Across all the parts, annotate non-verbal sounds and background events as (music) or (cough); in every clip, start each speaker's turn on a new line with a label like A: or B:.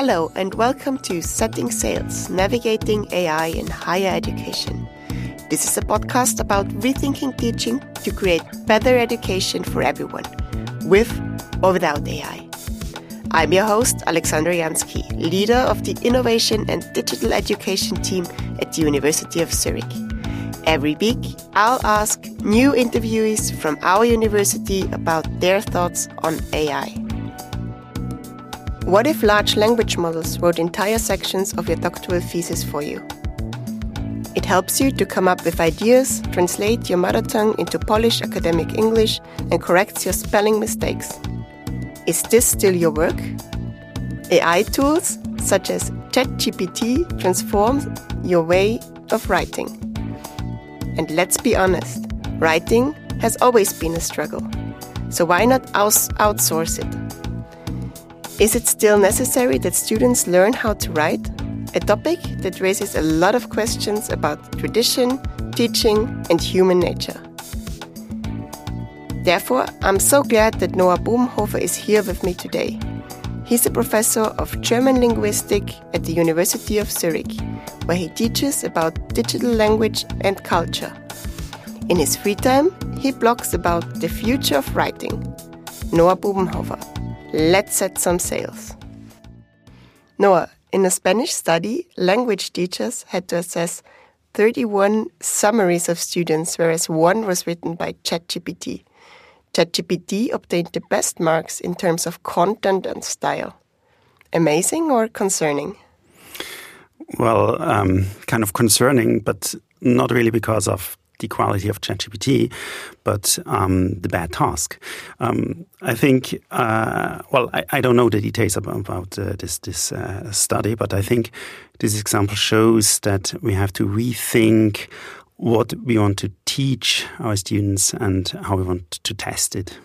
A: Hello, and welcome to Setting Sails Navigating AI in Higher Education. This is a podcast about rethinking teaching to create better education for everyone, with or without AI. I'm your host, Alexandra Jansky, leader of the Innovation and Digital Education team at the University of Zurich. Every week, I'll ask new interviewees from our university about their thoughts on AI. What if large language models wrote entire sections of your doctoral thesis for you? It helps you to come up with ideas, translate your mother tongue into polished academic English, and corrects your spelling mistakes. Is this still your work? AI tools such as ChatGPT transform your way of writing. And let's be honest, writing has always been a struggle. So why not outsource it? Is it still necessary that students learn how to write? A topic that raises a lot of questions about tradition, teaching, and human nature. Therefore, I'm so glad that Noah Bubenhofer is here with me today. He's a professor of German linguistics at the University of Zurich, where he teaches about digital language and culture. In his free time, he blogs about the future of writing. Noah Bubenhofer. Let's set some sails. Noah, in a Spanish study, language teachers had to assess 31 summaries of students, whereas one was written by ChatGPT. ChatGPT obtained the best marks in terms of content and style. Amazing or concerning?
B: Well, um, kind of concerning, but not really because of the quality of ChatGPT, but um, the bad task. Um, I think, uh, well, I, I, don't know the details about, about uh, this this uh, study, but I think this example shows that we have to rethink what we want to teach our students and how we want to test it.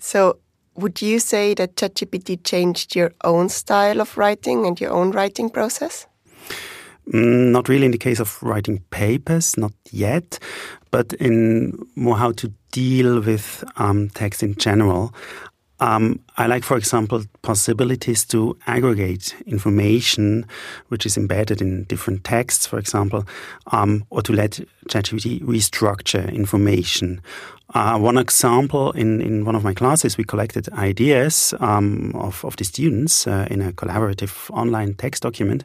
A: So, would you say that ChatGPT changed your own style of writing and your own writing process?
B: Mm, not really in the case of writing papers, not yet, but in more how to deal with um, text in general. Um, I like, for example, possibilities to aggregate information which is embedded in different texts, for example, um, or to let ChatGPT restructure information. Uh, one example in, in one of my classes, we collected ideas um, of, of the students uh, in a collaborative online text document.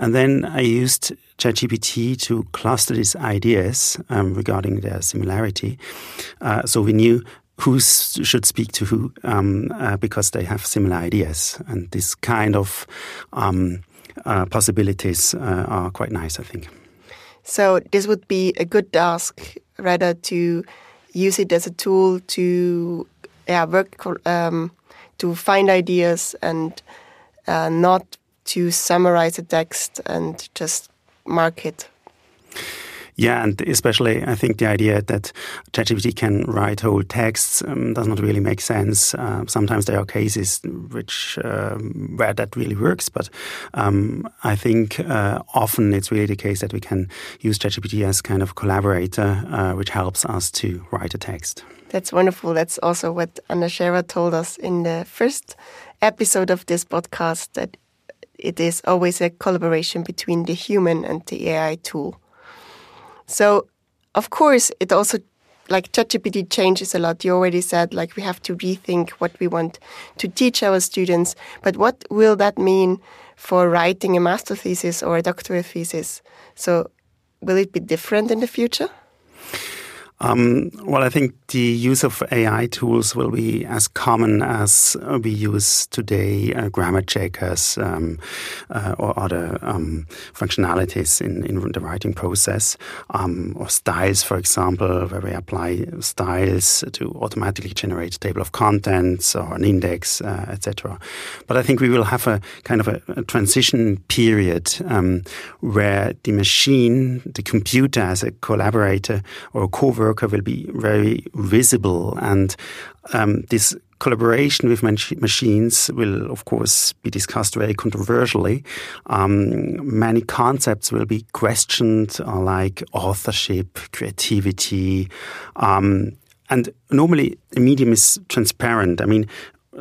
B: And then I used ChatGPT to cluster these ideas um, regarding their similarity. Uh, so we knew who should speak to who um, uh, because they have similar ideas. And this kind of um, uh, possibilities uh, are quite nice, I think.
A: So this would be a good task rather to use it as a tool to yeah, work um, to find ideas and uh, not to summarize a text and just mark it.
B: Yeah, and especially I think the idea that ChatGPT can write whole texts um, does not really make sense. Uh, sometimes there are cases which um, where that really works, but um, I think uh, often it's really the case that we can use ChatGPT as kind of collaborator, uh, which helps us to write a text.
A: That's wonderful. That's also what Anna Scherer told us in the first episode of this podcast that it is always a collaboration between the human and the AI tool. So, of course, it also like ChatGPT changes a lot. You already said like we have to rethink what we want to teach our students. But what will that mean for writing a master thesis or a doctoral thesis? So, will it be different in the future?
B: Um, well, I think the use of AI tools will be as common as we use today uh, grammar checkers um, uh, or other um, functionalities in, in, the writing process, um, or styles, for example, where we apply styles to automatically generate a table of contents or an index, uh, etc. But I think we will have a kind of a, a transition period um, where the machine, the computer as a collaborator or a co worker will be very visible. And um, this collaboration with machines will, of course, be discussed very controversially. Um, many concepts will be questioned, uh, like authorship, creativity. Um, and normally, the medium is transparent. I mean,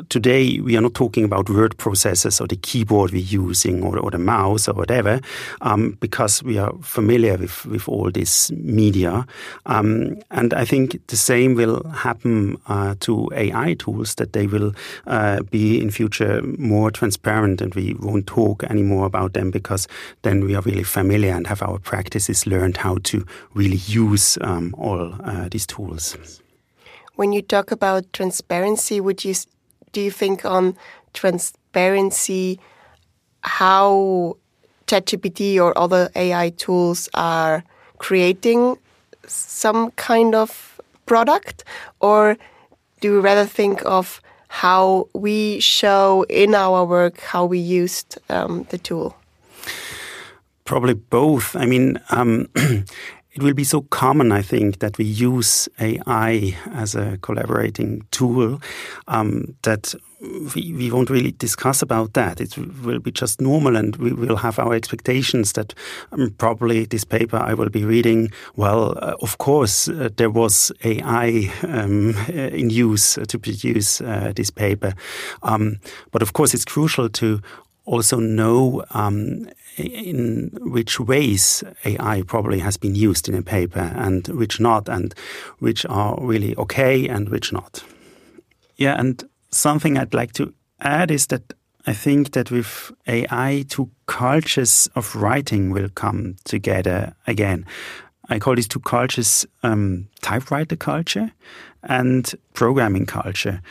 B: today we are not talking about word processors or the keyboard we're using or, or the mouse or whatever, um, because we are familiar with, with all this media. Um, and I think the same will happen uh, to AI tools, that they will uh, be in future more transparent and we won't talk anymore about them because then we are really familiar and have our practices learned how to really use um, all uh, these tools.
A: When you talk about transparency, would you do you think on transparency how ChatGPT or other AI tools are creating some kind of product, or do you rather think of how we show in our work how we used um, the tool?
B: Probably both. I mean, um, (clears throat) it will be so common, I think, that we use AI as a collaborating tool um, that we, we won't really discuss about that. It will be just normal, and we will have our expectations that um, probably this paper I will be reading. Well, uh, of course, uh, there was AI um, in use to produce uh, this paper, um, but of course, it's crucial to also know um, in which ways AI probably has been used in a paper and which not, and which are really okay and which not. Yeah, and something I'd like to add is that I think that with AI, two cultures of writing will come together again. I call these two cultures um, typewriter culture and programming culture.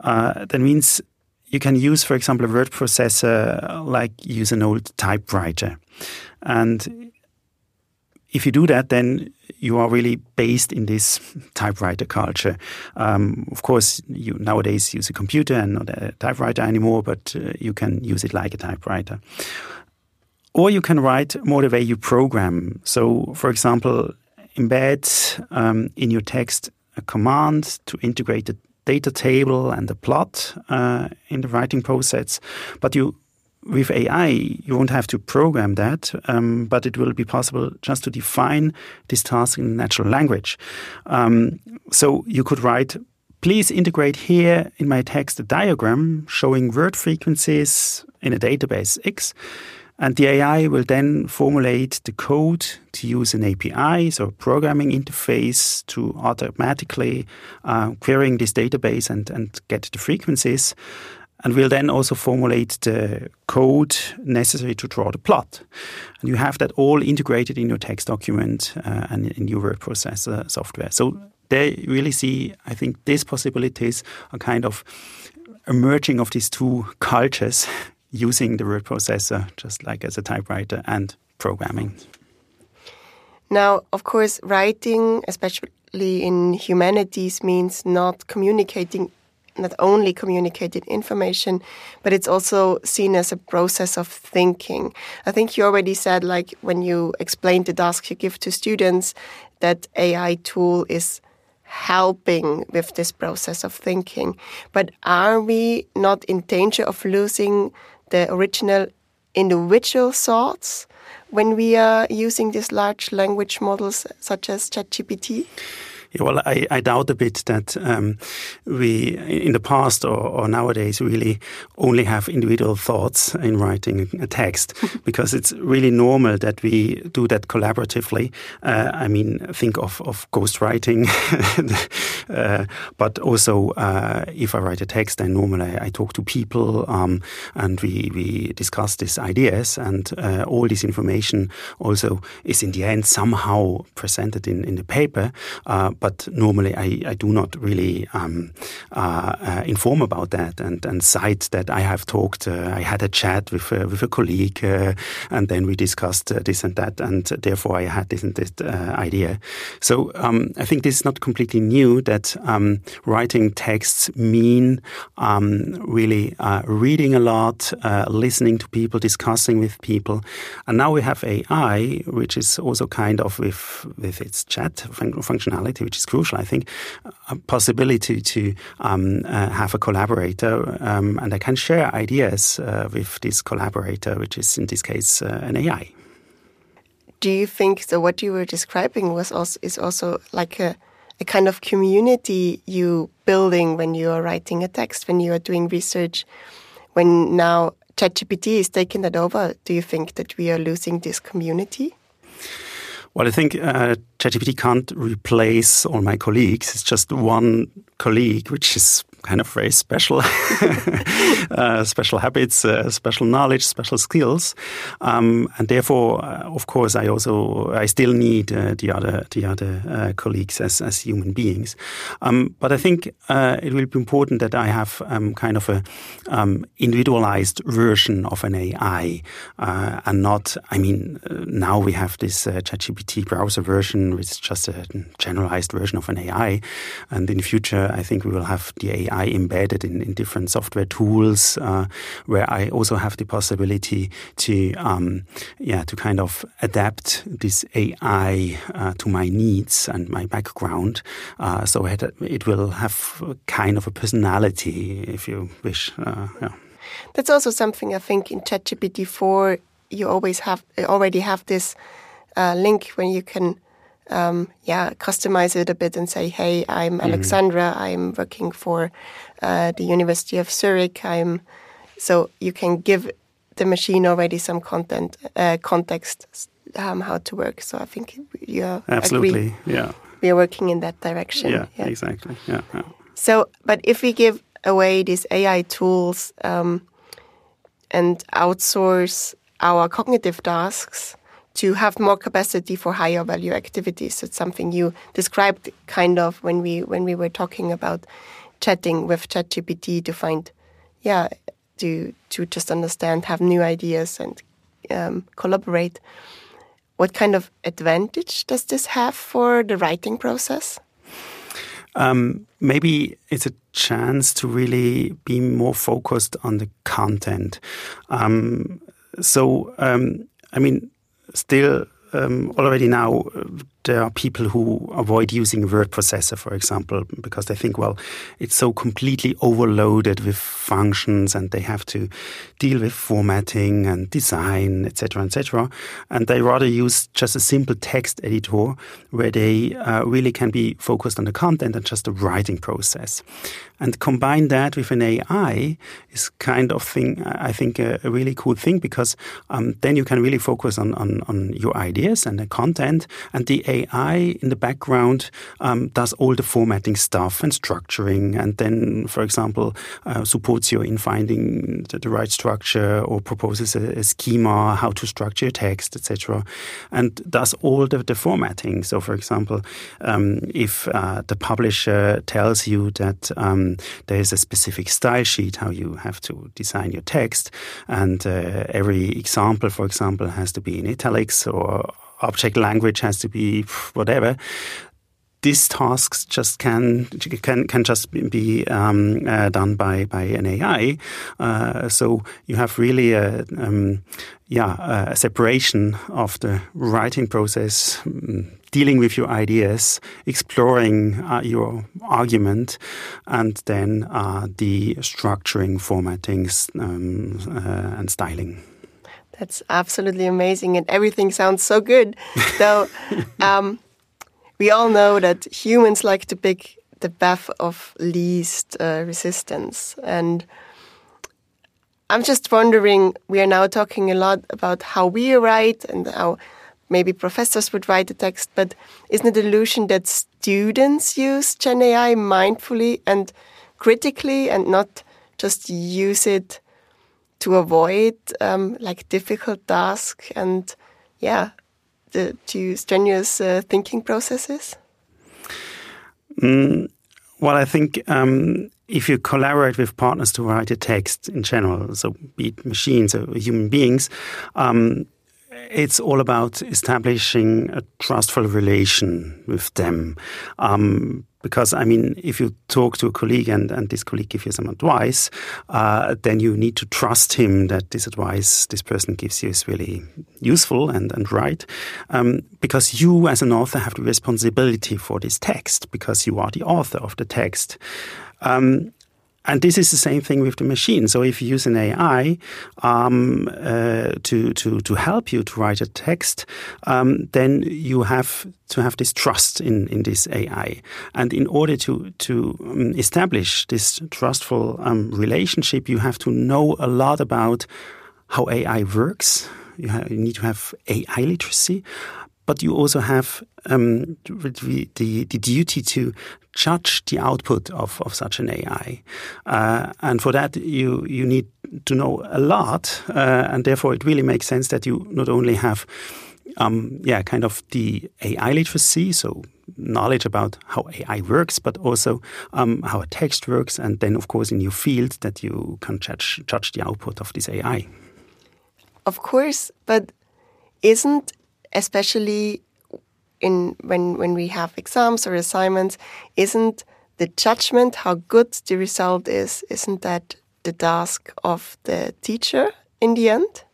B: Uh, that means you can use, for example, a word processor like use an old typewriter. And if you do that, then you are really based in this typewriter culture. Um, of course, you nowadays use a computer and not a typewriter anymore, but uh, you can use it like a typewriter. Or you can write more the way you program. So, for example, embed um, in your text a command to integrate the data table and the plot uh, in the writing process. But you, with AI, you won't have to program that, um, but it will be possible just to define this task in natural language. Um, so you could write Please integrate here in my text a diagram showing word frequencies in a database X and the AI will then formulate the code to use an API, so a programming interface to automatically uh, querying this database and, and get the frequencies. And we'll then also formulate the code necessary to draw the plot. And you have that all integrated in your text document uh, and in your word processor software. So they really see, I think, these possibilities are kind of emerging of these two cultures (laughs) using the word processor just like as a typewriter and programming.
A: Now, of course, writing, especially in humanities, means not communicating, not only communicating information, but it's also seen as a process of thinking. I think you already said, like, when you explained the tasks you give to students, that AI tool is helping with this process of thinking. But are we not in danger of losing the original individual thoughts when we are using these large language models such as ChatGPT?
B: Well, I, I, doubt a bit that um, we, in the past or, or, nowadays, really only have individual thoughts in writing a text (laughs) because it's really normal that we do that collaboratively. Uh, I mean, think of, of ghostwriting, (laughs) uh, but also uh, if I write a text, then normally I talk to people um, and we, we discuss these ideas, and uh, all this information also is in the end somehow presented in, in the paper uh, but normally I, I do not really um, uh, uh, inform about that and, and cite that I have talked, uh, I had a chat with, uh, with a colleague uh, and then we discussed this and that and therefore I had this and this idea. So um, I think this is not completely new that um, writing texts mean um, really reading a lot, listening to people, discussing with people. And now we have AI, which is also kind of with, with its chat fun functionality, which is crucial. I think a possibility to um, uh, have a collaborator um, and I can share ideas uh, with this collaborator, which is in this case uh, an AI.
A: Do you think that what you were describing was also is also like a a kind of community you building when you are writing a text, when you are doing research, when now ChatGPT is taking that over, do you think that we are losing this community?
B: Well, I think uh, ChatGPT can't replace all my colleagues. It's just one colleague, which is kind of very special, (laughs) uh, special habits, uh, special knowledge, special skills, um, and therefore, uh, of course, I also I still need uh, the other the other uh, colleagues as as human beings. Um, but I think uh, it will be important that I have um, kind of a um, individualized version of an AI, and not. I mean, now we have this ChatGPT browser version, which is just a generalized version of an AI, and in the future, I think we will have the AI AI embedded in, in different software tools, uh, where I also have the possibility to, um, yeah, to kind of adapt this AI uh, to my needs and my background. Uh, so it, it will have kind of a personality, if you wish. Uh, yeah.
A: That's also something I think in ChatGPT 4 you always have already have this uh, link when you can um, yeah, customize it a bit and say, hey, I'm mm-hmm. Alexandra. Mm. I'm working for uh, the University of Zurich. I'm so you can give the machine already some content uh, context um, how to work. So I think you
B: absolutely
A: agree.
B: yeah
A: we are working in that direction.
B: Yeah, yeah. exactly. Yeah, yeah,
A: So, but if we give away these AI tools um, and outsource our cognitive tasks to have more capacity for higher value activities. It's something you described kind of when we when we were talking about chatting with ChatGPT to find, yeah, to to just understand, have new ideas and um, collaborate. What kind of advantage does this have for the writing process?
B: Um, maybe it's a chance to really be more focused on the content. Um, so, um, I mean, still um, already now there are people who avoid using word processor, for example, because they think, well, it's so completely overloaded with functions and they have to deal with formatting and design, etc., etc. And they rather use just a simple text editor where they uh, really can be focused on the content and just the writing process. And combine that with an AI is kind of thing, I think, a, a really cool thing because um, then you can really focus on, on, on your ideas and the content and the AI in the background um, does all the formatting stuff and structuring, and then, for example, uh, supports you in finding the, the, right structure or proposes a, a schema, how to structure your text, etc., and does all the, the formatting. So, for example, um, if uh, the publisher tells you that um, there is a specific style sheet how you have to design your text, and uh, every example, for example, has to be in italics or object language has to be whatever these tasks just can can can just be um, uh, done by by an AI. Uh, so you have really a um, yeah a separation of the writing process. Mm, dealing with your ideas, exploring uh, your argument, and then uh, the structuring, formatting, um, uh, and styling.
A: That's absolutely amazing, and everything sounds so good. (laughs) Though um, we all know that humans like to pick the path of least uh, resistance, and I'm just wondering. We are now talking a lot about how we write and how maybe professors would write the text, but isn't it an illusion that students use Gen AI mindfully and critically, and not just use it? To avoid um, like difficult tasks and yeah, the to strenuous uh, thinking processes?
B: Mm, well, I think um, if you collaborate with partners to write a text in general, so be it machines or human beings, um, it's all about establishing a trustful relation with them. Um, because, I mean, if you talk to a colleague and, and this colleague gives you some advice, uh, then you need to trust him that this advice this person gives you is really useful and, and right. Um, because you, as an author, have the responsibility for this text because you are the author of the text. Um, and this is the same thing with the machine. So if you use an AI um, uh, to to to help you to write a text, um, then you have to have this trust in in this AI. And in order to to um, establish this trustful um, relationship, you have to know a lot about how AI works. You, you need to have AI literacy but you also have um, the, the, the, duty to judge the output of, of such an AI. Uh, and for that, you, you need to know a lot. Uh, and therefore, it really makes sense that you not only have um, yeah, kind of the AI literacy, so knowledge about how AI works, but also um, how a text works, and then, of course, in your field, that you can judge, judge the output of this AI.
A: Of course, but isn't especially in when when we have exams or assignments, isn't the judgment how good the result is, isn't that the task of the teacher in the end?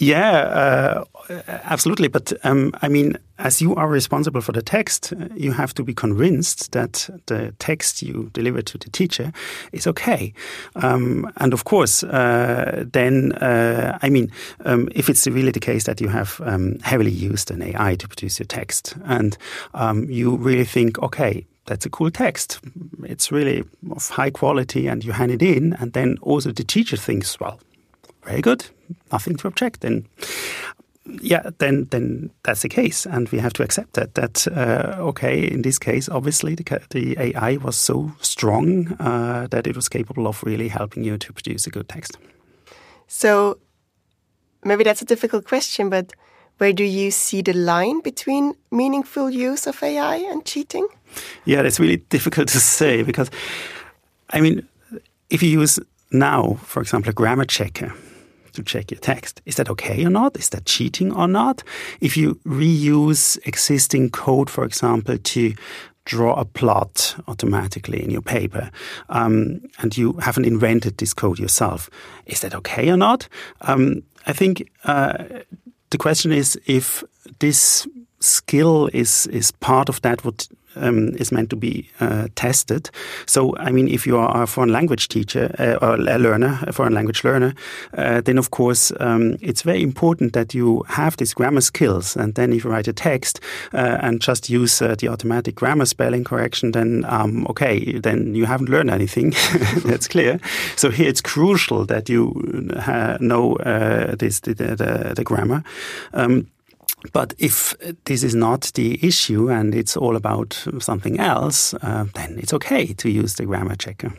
B: Yeah, uh, absolutely. But um, I mean, as you are responsible for the text, you have to be convinced that the text you deliver to the teacher is okay. Um, and of course, uh, then, uh, I mean, um, if it's really the case that you have um, heavily used an AI to produce your text and um, you really think, okay, that's a cool text. It's really of high quality, and you hand it in, and then also the teacher thinks, well, very good, nothing to object. Then, yeah, then then that's the case, and we have to accept that. That uh, okay, in this case, obviously the the AI was so strong uh, that it was capable of really helping you to produce a good text.
A: So maybe that's a difficult question, but where do you see the line between meaningful use of AI and cheating?
B: Yeah, that's really difficult (laughs) to say because, I mean, if you use now, for example, a grammar checker to check your text. Is that okay or not? Is that cheating or not? If you reuse existing code, for example, to draw a plot automatically in your paper, um, and you haven't invented this code yourself, is that okay or not? Um, I think uh, the question is if this skill is is part of that what um, is meant to be uh, tested. So, I mean, if you are a foreign language teacher uh, or a learner, a foreign language learner, uh, then of course um, it's very important that you have these grammar skills. And then if you write a text uh, and just use uh, the automatic grammar spelling correction, then um, okay, then you haven't learned anything. (laughs) That's clear. So here it's crucial that you uh, know this the, the, the grammar. Um, but if this is not the issue and it's all about something else, uh, then it's okay to use the grammar checker.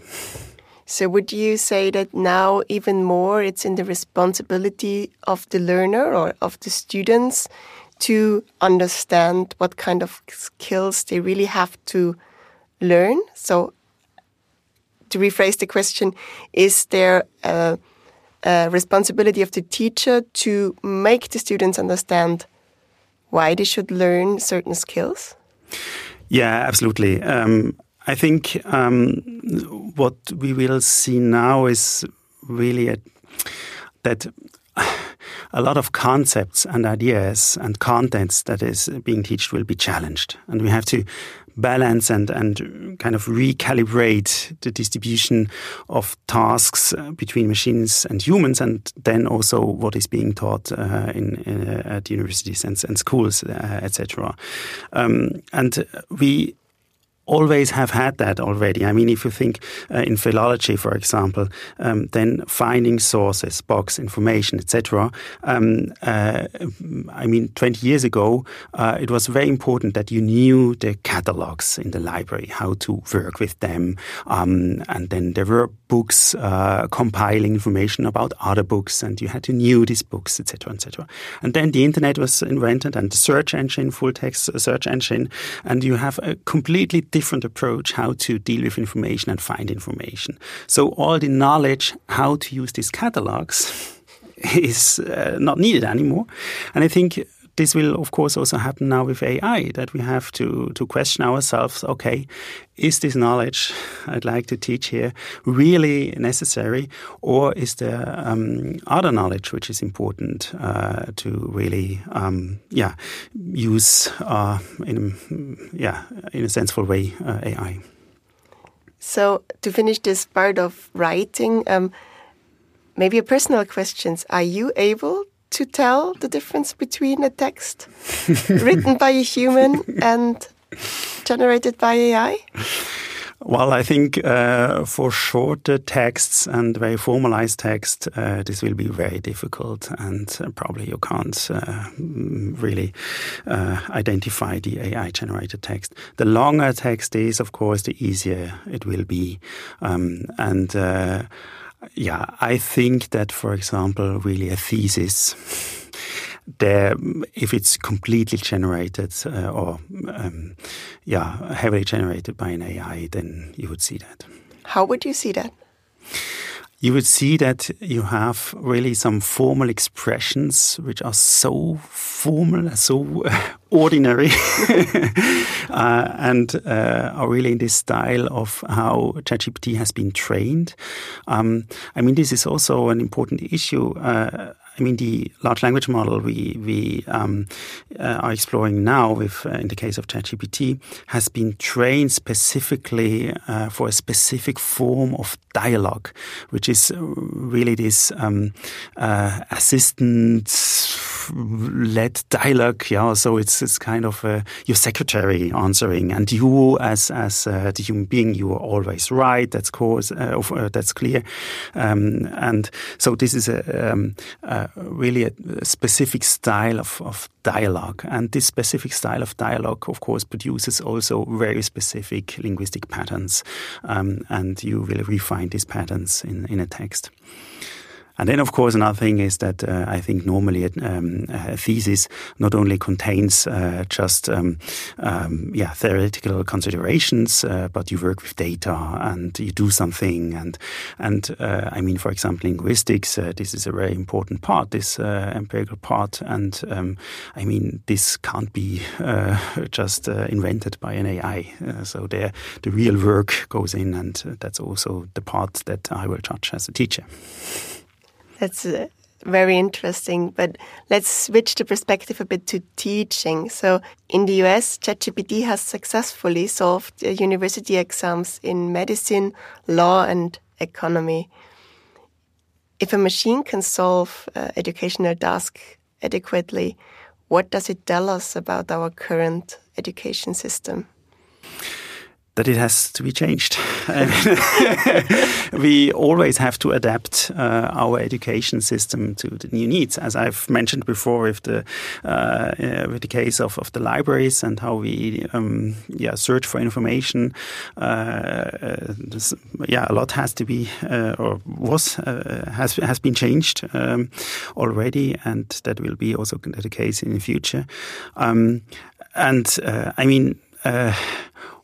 A: So, would you say that now, even more, it's in the responsibility of the learner or of the students to understand what kind of skills they really have to learn? So, to rephrase the question, is there a, a responsibility of the teacher to make the students understand why they should learn certain skills?
B: Yeah, absolutely. Um, I think um, what we will see now is really a, that (sighs) a lot of concepts and ideas and contents that is being taught will be challenged, and we have to balance and, and kind of recalibrate the distribution of tasks uh, between machines and humans, and then also what is being taught uh, in, uh, at universities and, and schools, uh, etc. Um, and we always have had that already. I mean, if you think uh, in philology, for example, um, then finding sources, box information, etc. Um, uh, I mean, 20 years ago, uh, it was very important that you knew the catalogs in the library, how to work with them, um, and then there were books uh, compiling information about other books, and you had to knew these books, etc., etc. And then the internet was invented, and the search engine, full text search engine, and you have a completely different approach how to deal with information and find information. So all the knowledge how to use these catalogs (laughs) is uh, not needed anymore. And I think this will, of course, also happen now with AI that we have to, to question ourselves okay, is this knowledge (laughs) I'd like to teach here really necessary, or is there um, other knowledge which is important uh, to really, um, yeah, use uh, in, yeah, in a sensible way uh, AI?
A: So to finish this part of writing, um, maybe a personal question: Are you able to tell the difference between a text (laughs) written by a human and generated by AI?
B: Well, I think uh, for shorter texts and very formalized text, uh, this will be very difficult, and uh, probably you can't uh, really uh, identify the AI-generated text. The longer text is, of course, the easier it will be, um, and uh, yeah, I think that, for example, really a thesis there, if it's completely generated uh, or um, yeah, heavily generated by an AI, then you would see that.
A: How would you see that?
B: You would see that you have really some formal expressions which are so formal, so (laughs) ordinary, (laughs) uh, and uh, are really in this style of how ChatGPT has been trained. Um, I mean, this is also an important issue. Uh, I mean, the large language model we we um, uh, are exploring now, with uh, in the case of ChatGPT, has been trained specifically uh, for a specific form of dialogue, which is really this um, uh, assistant led dialogue. Yeah, so it's it's kind of uh, your secretary answering, and you as as uh, the human being, you are always right. That's course that's clear, um, and so this is a, really a specific style of, of dialogue, and this specific style of dialogue, of course, produces also very specific linguistic patterns, um, and you will refine these patterns in in a text. And then, of course, another thing is that uh, I think normally um, a thesis not only contains uh, just um, um, yeah theoretical considerations, uh, but you work with data and you do something. And and uh, I mean, for example, linguistics. Uh, this is a very important part, this uh, empirical part. And um, I mean, this can't be (laughs) just invented by an AI. so there, the real work goes in, and that's also the part that I will judge as a teacher.
A: That's uh, very interesting. But let's switch the perspective a bit to teaching. So in the US, ChatGPT has successfully solved uh, university exams in medicine, law, and economy. If a machine can solve uh, educational tasks adequately, what does it tell us about our current education system?
B: That it has to be changed. (laughs) (laughs) we always have to adapt uh, our education system to the new needs, as I've mentioned before, with the uh, uh, with the case of, of the libraries and how we um, yeah search for information. Uh, this, yeah, a lot has to be uh, or was uh, has has been changed um, already, and that will be also the case in the future. Um, and I mean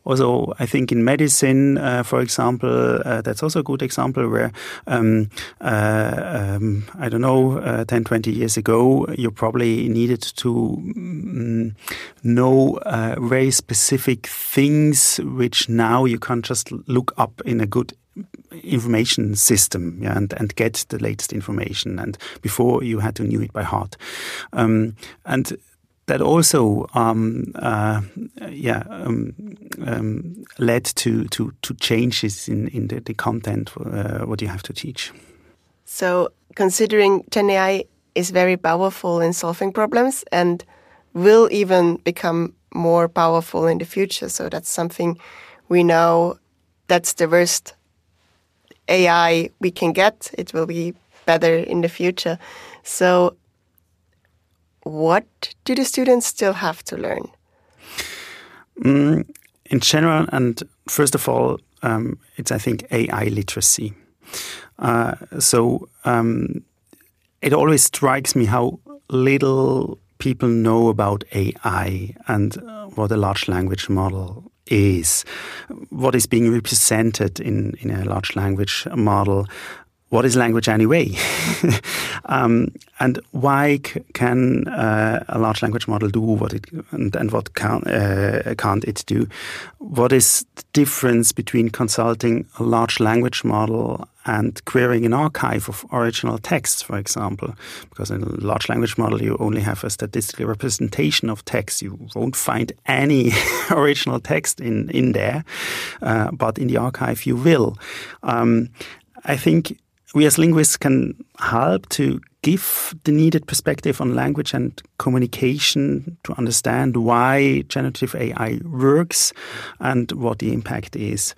B: also, I think in medicine, uh, for example, uh, that's also a good example where, um, uh, um, I don't know, uh, 10, 20 years ago, you probably needed to um, know uh, very specific things, which now you can just look up in a good information system yeah, and, and get the latest information. And before you had to knew it by heart. Um, and that also um, uh, yeah um, um, led to, to, to changes in, in the, the content uh, what you have to teach.
A: So considering Gen AI is very powerful in solving problems and will even become more powerful in the future. So that's something we know that's the worst AI we can get. It will be better in the future. So what do the students still have to learn?
B: Mm, in general, and first of all, um, it's I think AI literacy. Uh, so um, it always strikes me how little people know about AI and uh, what a large language model is, what is being represented in, in a large language model, what is language anyway? (laughs) um, and why can uh, a large language model do what it and, and what can, uh, can't it do? What is the difference between consulting a large language model and querying an archive of original texts, for example? Because in a large language model, you only have a statistical representation of text. You won't find any (laughs) original text in in there, uh, but in the archive you will. Um, I think we as linguists can help to give the needed perspective on language and communication to understand why generative AI works and what the impact is.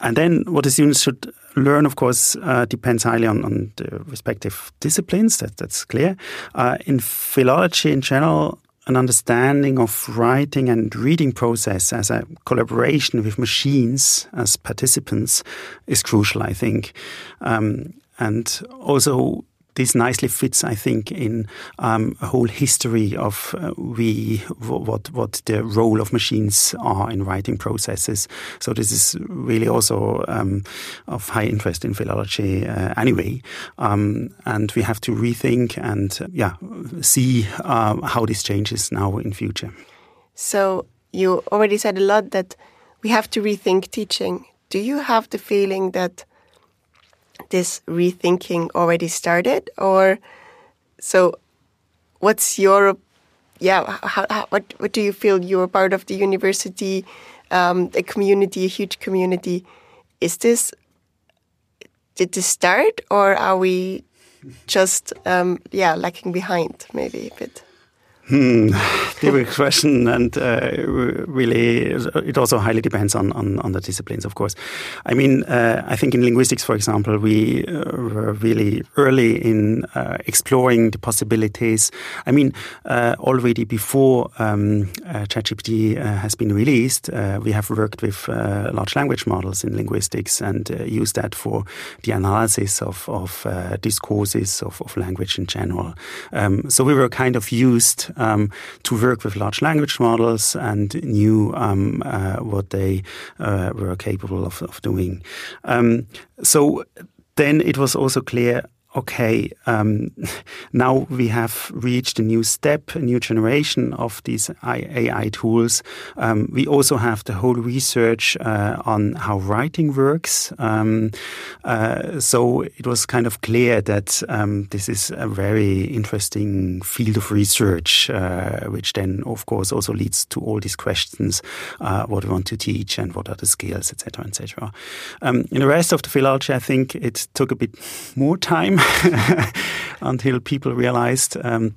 B: And then what the students should learn, of course, uh, depends highly on, on, the respective disciplines. That, that's clear. Uh, in philology in general, an understanding of writing and reading process as a collaboration with machines as participants is crucial, I think. Um, and also this nicely fits, I think, in um, a whole history of uh, we what what the role of machines are in writing processes. So this is really also um, of high interest in philology uh, anyway, um, and we have to rethink and uh, yeah see uh, how this changes now in future.
A: So you already said a lot that we have to rethink teaching. Do you have the feeling that this rethinking already started or so what's your yeah how, how, what what do you feel you're part of the university um, a community a huge community? Is this did this start or are we just um, yeah lacking behind maybe a bit
B: Hmm, (sighs) difficult question, and uh, really, it also highly depends on, on, on the disciplines, of course. I mean, uh, I think in linguistics, for example, we uh, were really early in uh, exploring the possibilities. I mean, uh, already before um, uh, ChatGPT has been released, we have worked with large language models in linguistics and used that for the analysis of, of discourses of, of language in general. Um, so we were kind of used um, to work with large language models and knew um, uh, what they uh, were capable of, of doing. Um, so then it was also clear okay, um, (laughs) now we have reached a new step, a new generation of these AI tools. Um, we also have the whole research uh, on how writing works. Um, uh, so it was kind of clear that um, this is a very interesting field of research, uh, which then, of course, also leads to all these questions: uh, what we want to teach and what are the skills, etc., etc. Um, in the rest of the philology, I think it took a bit (laughs) more time. (laughs) until people realized um,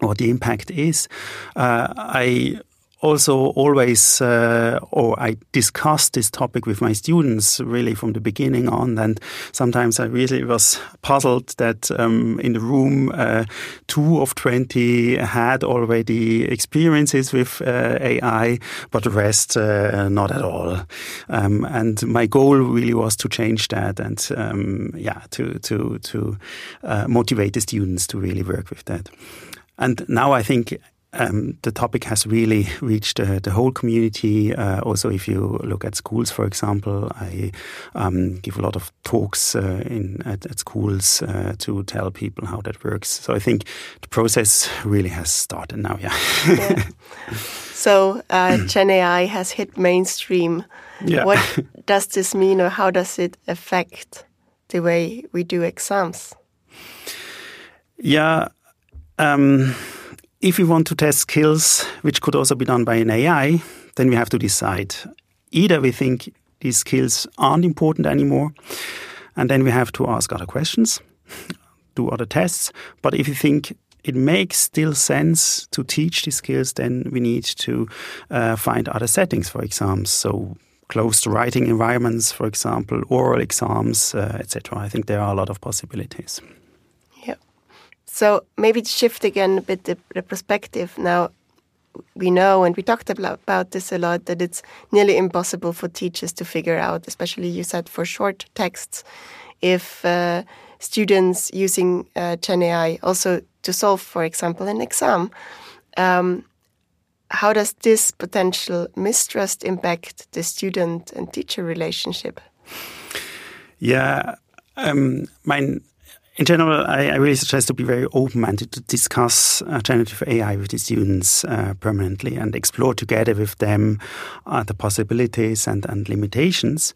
B: what the impact is. Uh, I also always, uh, or I discussed this topic with my students really from the beginning on, and sometimes I really was puzzled that um, in the room, uh, two of 20 had already experiences with uh, AI, but the rest uh, not at all. Um, and my goal really was to change that and, um, yeah, to, to, to uh, motivate the students to really work with that. And now I think um, the topic has really reached uh, the whole community. Uh, also, if you look at schools, for example, I um, give a lot of talks uh, in at, at schools uh, to tell people how that works. So I think the process really has started now. Yeah. yeah. (laughs)
A: So uh, Gen AI has hit mainstream.
B: Yeah.
A: What (laughs) does this mean, or how does it affect the way we do exams?
B: Yeah. Um, if we want to test skills, which could also be done by an AI, then we have to decide. Either we think these skills aren't important anymore, and then we have to ask other questions, do other tests. But if you think it makes still sense to teach these skills, then we need to uh, find other settings for exams. So closed writing environments, for example, oral exams, uh, etc. I think there are a lot of possibilities.
A: So maybe shift again a bit the, the perspective now. We know, and we talked about this a lot, that it's nearly impossible for teachers to figure out, especially you said for short texts, if uh, students using uh, Gen AI also to solve, for example, an exam. Um, how does this potential mistrust impact the student and teacher relationship?
B: Yeah, Um, in general, I, I, really suggest to be very open-minded to discuss generative AI with the students uh, permanently and explore together with them uh, the possibilities and, and limitations.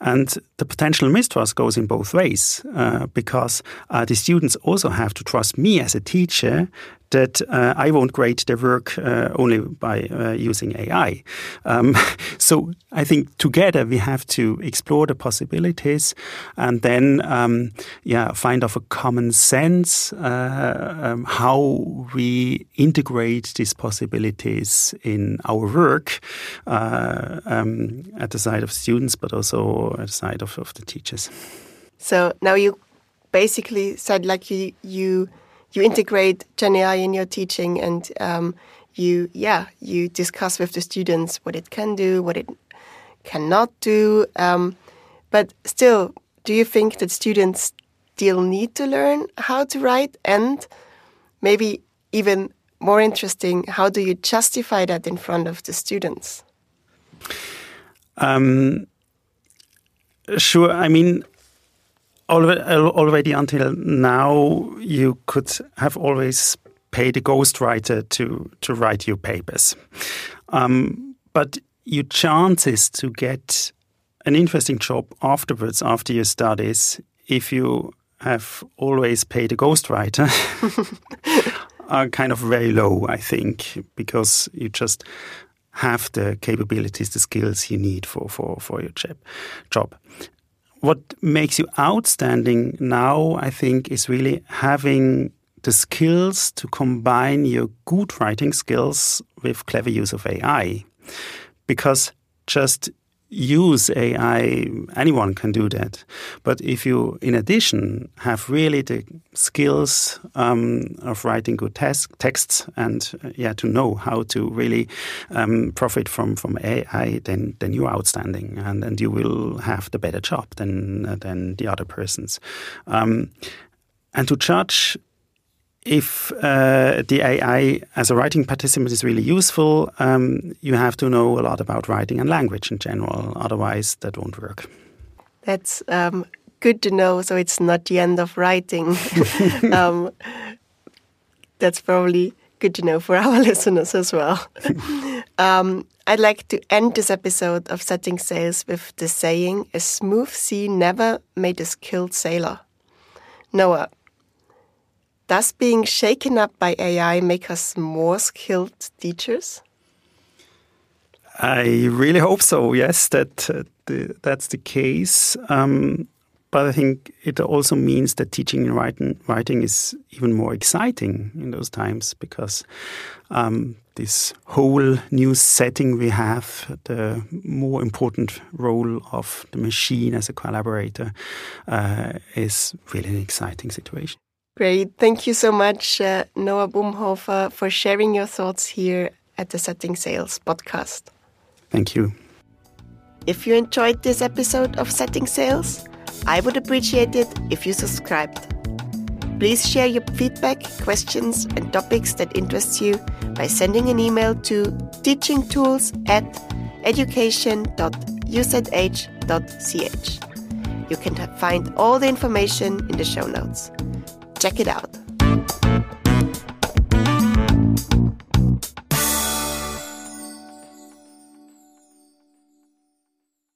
B: And the potential mistrust goes in both ways uh, because uh, the students also have to trust me as a teacher that uh, I won't grade their work uh, only by uh, using AI. Um, (laughs) so I think together we have to explore the possibilities and then, um, yeah, find of a common sense uh, um, how we integrate these possibilities in our work uh, um, at the side of students, but also at the side of, of the teachers.
A: So now you basically said like you you you integrate Gen AI in your teaching and um, you, yeah, you discuss with the students what it can do, what it cannot do. Um, but still, do you think that students still need to learn how to write? And maybe even more interesting, how do you justify that in front of the students? Um,
B: sure. I mean, already until now, you could have always paid a ghostwriter to, to write your papers. Um, but your chances to get an interesting job afterwards, after your studies, if you have always paid a ghostwriter, (laughs) are kind of very low, I think, because you just have the capabilities, the skills you need for, for, for your job what makes you outstanding now, I think, is really having the skills to combine your good writing skills with clever use of AI. Because just use AI, anyone can do that. But if you, in addition, have really the skills um, of writing good tes- texts and uh, yeah, to know how to really um, profit from, from AI, then then you're outstanding, and, and you will have the better job than uh, than the other persons. Um, and to judge if uh, the AI as a writing participant is really useful, um, you have to know a lot about writing and language in general. Otherwise, that won't work.
A: That's um, good to know. So it's not the end of writing. (laughs) um, that's probably good to know for (laughs) our listeners as well. Um, I'd like to end this episode of Setting Sails with the saying, a smooth sea never made a skilled sailor. Noah, does being shaken up by AI make us more skilled teachers?
B: I really hope so. Yes, that uh, the, that's the case. Um, but I think it also means that teaching and writing, writing is even more exciting in those times because um, this whole new setting we have, the more important role of the machine as a collaborator, uh, is really an exciting situation.
A: Great. Thank you so much, uh, Noah Bubenhofer, for sharing your thoughts here at the Setting Sails podcast.
B: Thank you.
A: If you enjoyed this episode of Setting Sails, I would appreciate it if you subscribed. Please share your feedback, questions, and topics that interest you by sending an email to teachingtools at education.uzh.ch. You can find all the information in the show notes. Check it out.